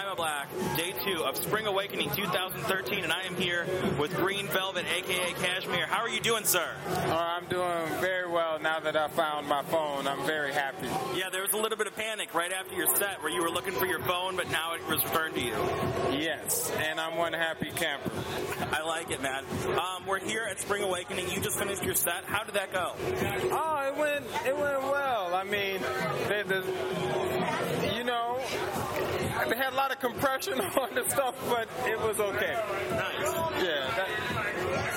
I'm a Black, day two of Spring Awakening 2013, and I am here with Green Velvet, aka Cajmere. How are you doing, sir? Uh, I'm doing very well now that I found my phone. I'm very happy. Yeah, there was a little bit of panic right after your set where you were looking for your phone, but now it was returned to you. Yes, and I'm one happy camper. I like it, man. Um, we're here at Spring Awakening. You just finished your set. How did that go? Oh, it went it went well. I mean, the, the, you know, they had a lot of compression on the stuff, but it was okay. Nice. Yeah, that,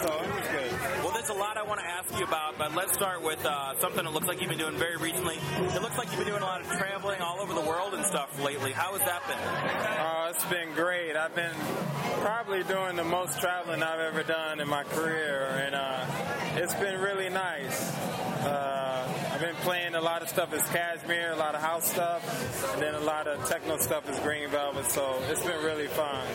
so it was good. Well, there's a lot I want to ask you about, but let's start with uh, something that looks like you've been doing very recently. It looks like you've been doing a lot of traveling all over the world and stuff lately. How has that been? Oh, it's been great. I've been probably doing the most traveling I've ever done in my career, and uh, it's been really nice. Uh, been playing a lot of stuff as Cajmere, a lot of house stuff, and then a lot of techno stuff as Green Velvet. So it's been really fun.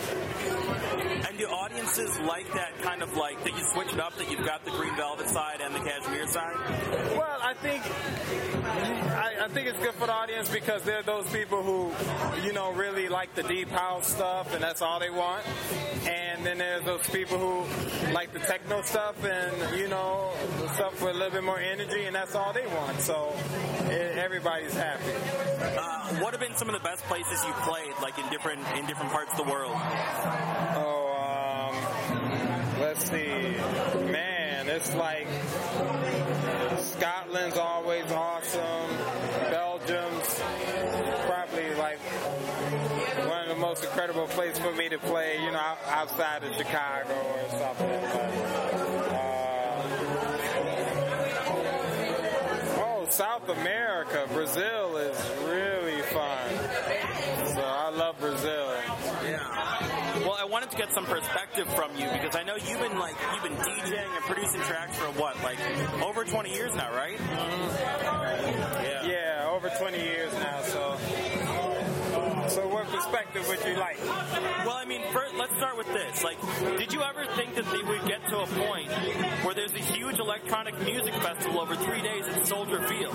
And do audiences like that kind of like that you switch it up, that you've got the Green Velvet side and the Cajmere side? Well, I think I, I think it's good for the audience because they're those people who, you know, really like the deep house stuff, and that's all they want. And then there's those people who like the techno stuff, and you know, stuff with a little bit more energy, and that's all they want. So it, everybody's happy. Uh, what have been some of the best places you've played, like in different in different parts of the world? Oh, um, let's see, man, it's like Scotland's always awesome. Belgium's probably like one of the most incredible places for me to play, you know, outside of Chicago or something. But, South America, Brazil is really fun. So I love Brazil. Yeah. Well, I wanted to get some perspective from you because I know you've been like you've been DJing and producing tracks for what, like over 20 years now, right? Mm-hmm. Yeah. Yeah, over 20 years now, so. What perspective would you like? Well, I mean, first, let's start with this. Like, did you ever think that they would get to a point where there's a huge electronic music festival over three days at Soldier Field?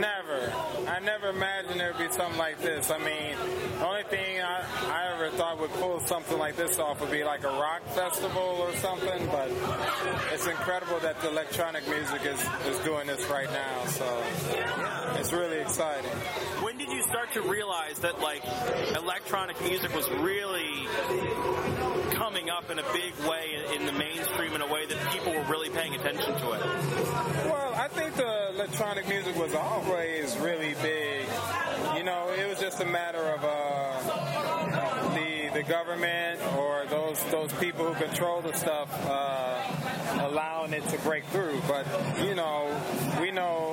Never. I never imagined there would be something like this. I mean, the only thing I, I ever thought would pull something like this off would be like a rock festival or something, but it's incredible that the electronic music is, is doing this right now, so it's really exciting. When did you start to realize that like electronic music was really coming up in a big way in, the mainstream in a way that people were really paying attention to it? Well, I think the electronic music was always really big. You know, it was just a matter of uh, the the government or those those people who control the stuff uh, allowing it to break through. But you know, we know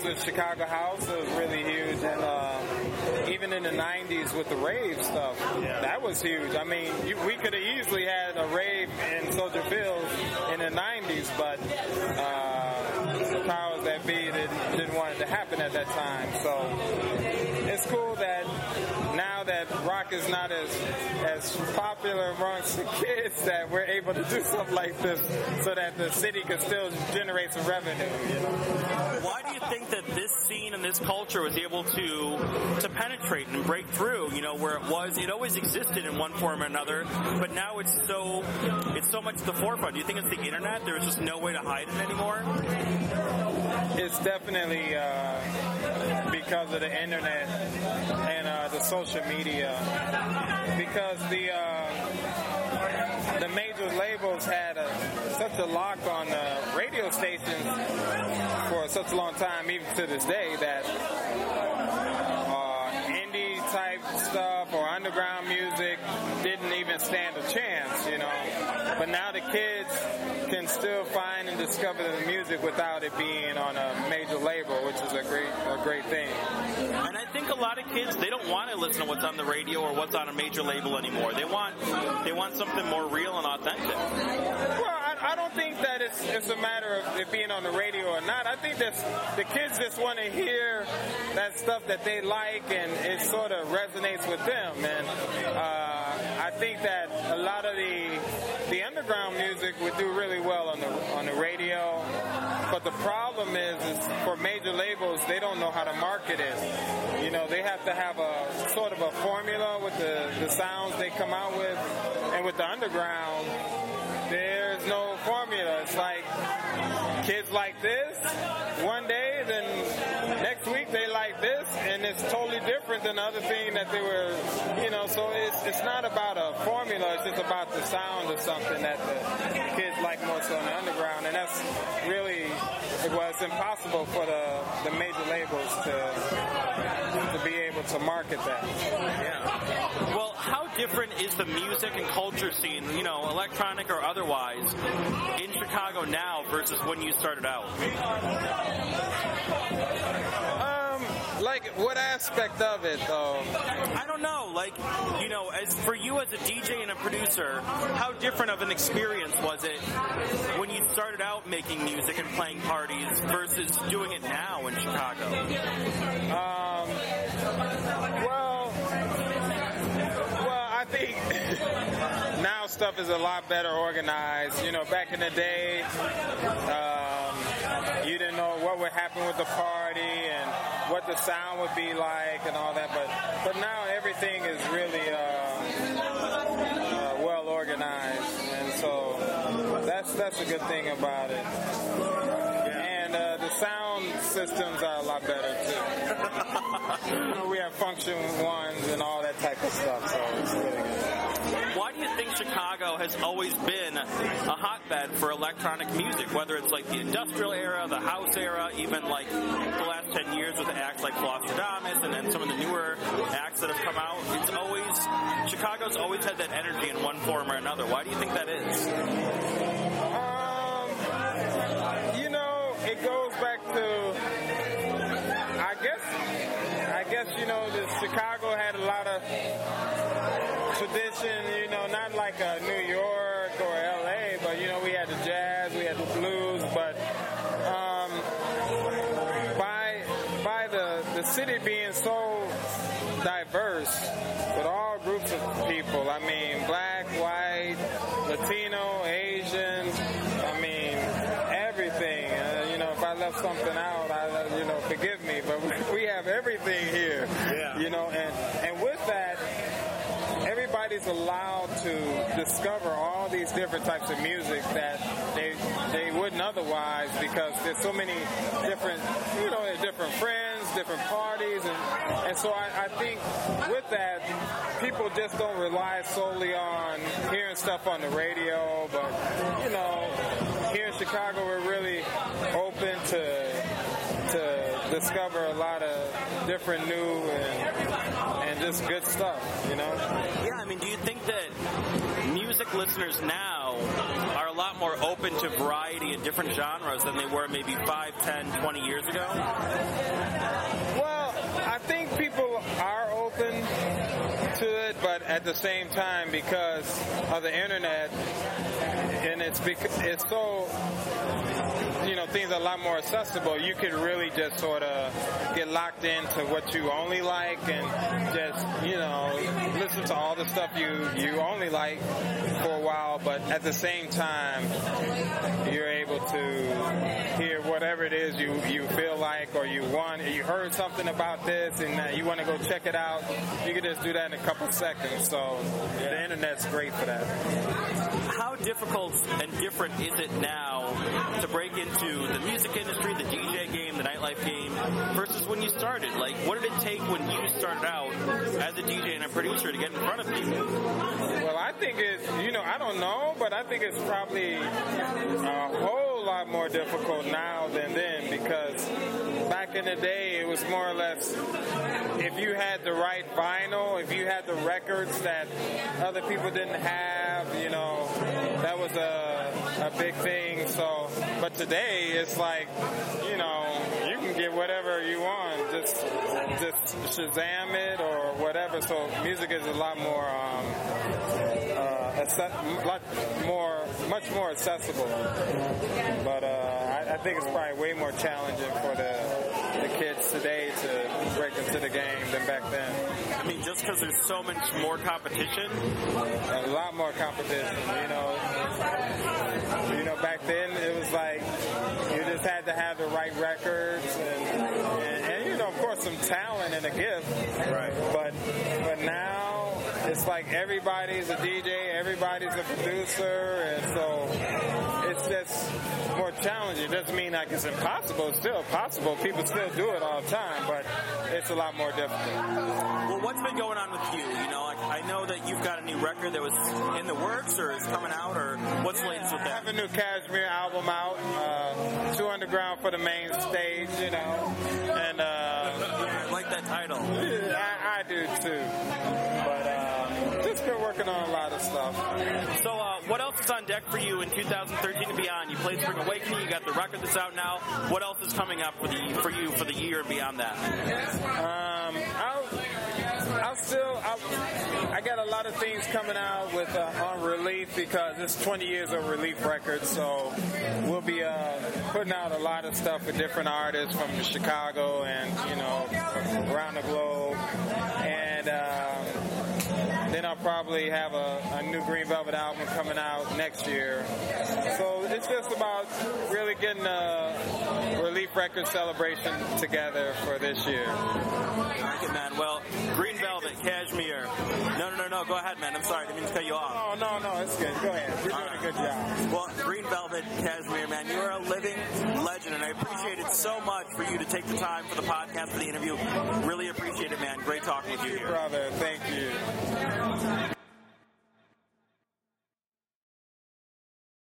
90s with Chicago House, it was really huge. And uh, even in the 90s with the rave stuff, yeah. that was huge. I mean, you, we could have easily had a rave in Soldier Field in the 90s, but uh, powers that be didn't, didn't want it to happen at that time. So it's cool that that rock is not as as popular amongst the kids, that we're able to do something like this, so that the city can still generate some revenue. You know. Why do you think that this scene and this culture was able to to penetrate and break through? You know, where it was, it always existed in one form or another, but now it's so it's so much the forefront. Do you think it's the internet? There's just no way to hide it anymore. It's definitely uh, because of the internet social media. Because the uh, the major labels had a, such a lock on the radio stations for such a long time, even to this day, that uh, indie type stuff or underground music didn't even stand a chance, you know. But now the kids can still find and discover the music without it being on a major label, which is a great a great thing. And I think a lot of kids they don't want to listen to what's on the radio or what's on a major label anymore. They want they want something more real and authentic. Well, I, don't think that it's it's a matter of it being on the radio or not. I think that the kids just want to hear that stuff that they like and it sort of resonates with them. And uh, I think that a lot of the the underground music would do really well on the on the radio, but the problem is, is for major labels they don't know how to market it. You know, they have to have a sort of a formula with the the sounds they come out with, and with the underground, there's kids like this one day, then next week they like this, and it's totally different than the other thing that they were, you know. So it's it's not about a formula; it's just about the sound of something that the kids like more so in the underground, and that's really it was impossible for the the major labels to to be able to market that. Yeah. Well, how different is the music and culture scene, you know, electronic or otherwise, in Chicago now versus when you started out? Um, like what aspect of it though? I don't know. Like, you know, as for you as a DJ and a producer, how different of an experience was it when you started out making music and playing parties versus doing it now in Chicago? Um, well, well, I think now stuff is a lot better organized. You know, back in the day, didn't know what would happen with the party and what the sound would be like and all that. But but now everything is really uh, uh, well organized, and so that's that's a good thing about it. And uh, the sound systems are a lot better too. you know, we have function ones and all that type of stuff, so it's really good. Why do you think Chicago has always been a hotbed for electronic music, whether it's like the industrial era, the house era, even like the last 10 years with acts like Flosstradamus and then some of the newer acts that have come out? It's always, Chicago's always had that energy in one form or another. Why do you think that is? Um, you know, it goes back to, I guess, I guess you know, the Chicago had a lot of tradition. You know, not like a New York or L.A., but you know, we had the jazz, we had the blues, but um, by by the the city being so diverse with all groups of people. I mean, allowed to discover all these different types of music that they they wouldn't otherwise because there's so many different you know different friends, different parties, and and so I, I think with that people just don't rely solely on hearing stuff on the radio, but you know here in Chicago we're really open to to discover a lot of different new and just good stuff, you know. Yeah, I mean, do you think that music listeners now are a lot more open to variety and different genres than they were maybe 5, 10, 20 years ago? Well, I think people are open to it, but at the same time, because of the internet, and it's bec- it's so you know things are a lot more accessible. You could really just sort of get locked into what you only like, and just you know listen to all the stuff you you only like for a while. But at the same time, you're able to hear whatever it is you you feel like, or you want. You heard something about this, and uh, you want to go check it out. You can just do that in a couple seconds. So the internet's great for that. How difficult and different is it now to break into the music industry, the DJ game, the nightlife game, versus when you started? Like, what did it take when you started out as a DJ and a producer to get in front of people? Well, I think it's, you know, I don't know, but I think it's probably a whole lot more difficult now than then because back in the day it was more or less if you had the right vinyl, if you had the records that other people didn't have, you know, that was a, a big thing. So, but today it's like, you know, you can get whatever you want, just just Shazam it or whatever. So music is a lot more. Um, uh, acce- lot more, much more accessible. But uh, I, I think it's probably way more challenging for the the kids today to break into the game than back then. I mean, just because there's so much more competition. A lot more competition, you know. You know, back then it was like you just had to have the right records and, and, and you know, of course, some talent and a gift. Right. But but now it's like everybody's a DJ, everybody's a producer, and so it's just more challenging. It doesn't mean like it's impossible. It's still possible. People still do it all the time, but it's a lot more difficult. Well, what's been going on with you? You know, like I know that you've got a new record that was in the works or is coming out, or what's the latest with that? I have a new Cajmere album out, uh, Too Underground for the main stage, you know, and uh, I like that title. I, I do too. Working on a lot of stuff. So, uh, what else is on deck for you in 2013 and beyond? You played Spring Awakening. You got the record that's out now. What else is coming up for the for you for the year and beyond that? Um, I'll, I'll still, I'll, I got a lot of things coming out with uh, on Relief because it's 20 years of Relief Records, so we'll be uh, putting out a lot of stuff with different artists from Chicago and you know around the globe, and. Um, then I'll probably have a, a new Green Velvet album coming out next year. So it's just about really getting a Relief Record celebration together for this year. Man. Well, Green Velvet, Cajmere. No, no, no, no. Go ahead, man. I'm sorry. I didn't mean to cut you off. Oh, no, no, it's good. Go ahead. You're doing a good job. Well, Green Velvet, Cajmere, man, you are a living legend, and I appreciate it so much for you to take the time for the podcast, for the interview. Really appreciate it, man. Great talking with you here. Brother, thank you.